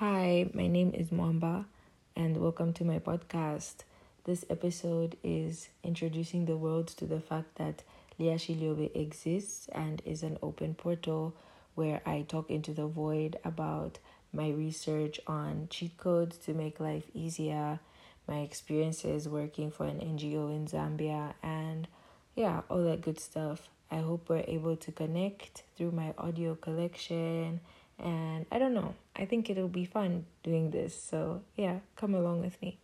Hi, my name is Mwamba, and welcome to my podcast. This episode is introducing the world to the fact that Lyashi Lyobe exists and is an open portal where I talk into the void about my research on cheat codes to make life easier, my experiences working for an NGO in Zambia, and yeah, all that good stuff. I hope we're able to connect through my audio collection and I don't know. I think it'll be fun doing this. So, yeah, come along with me.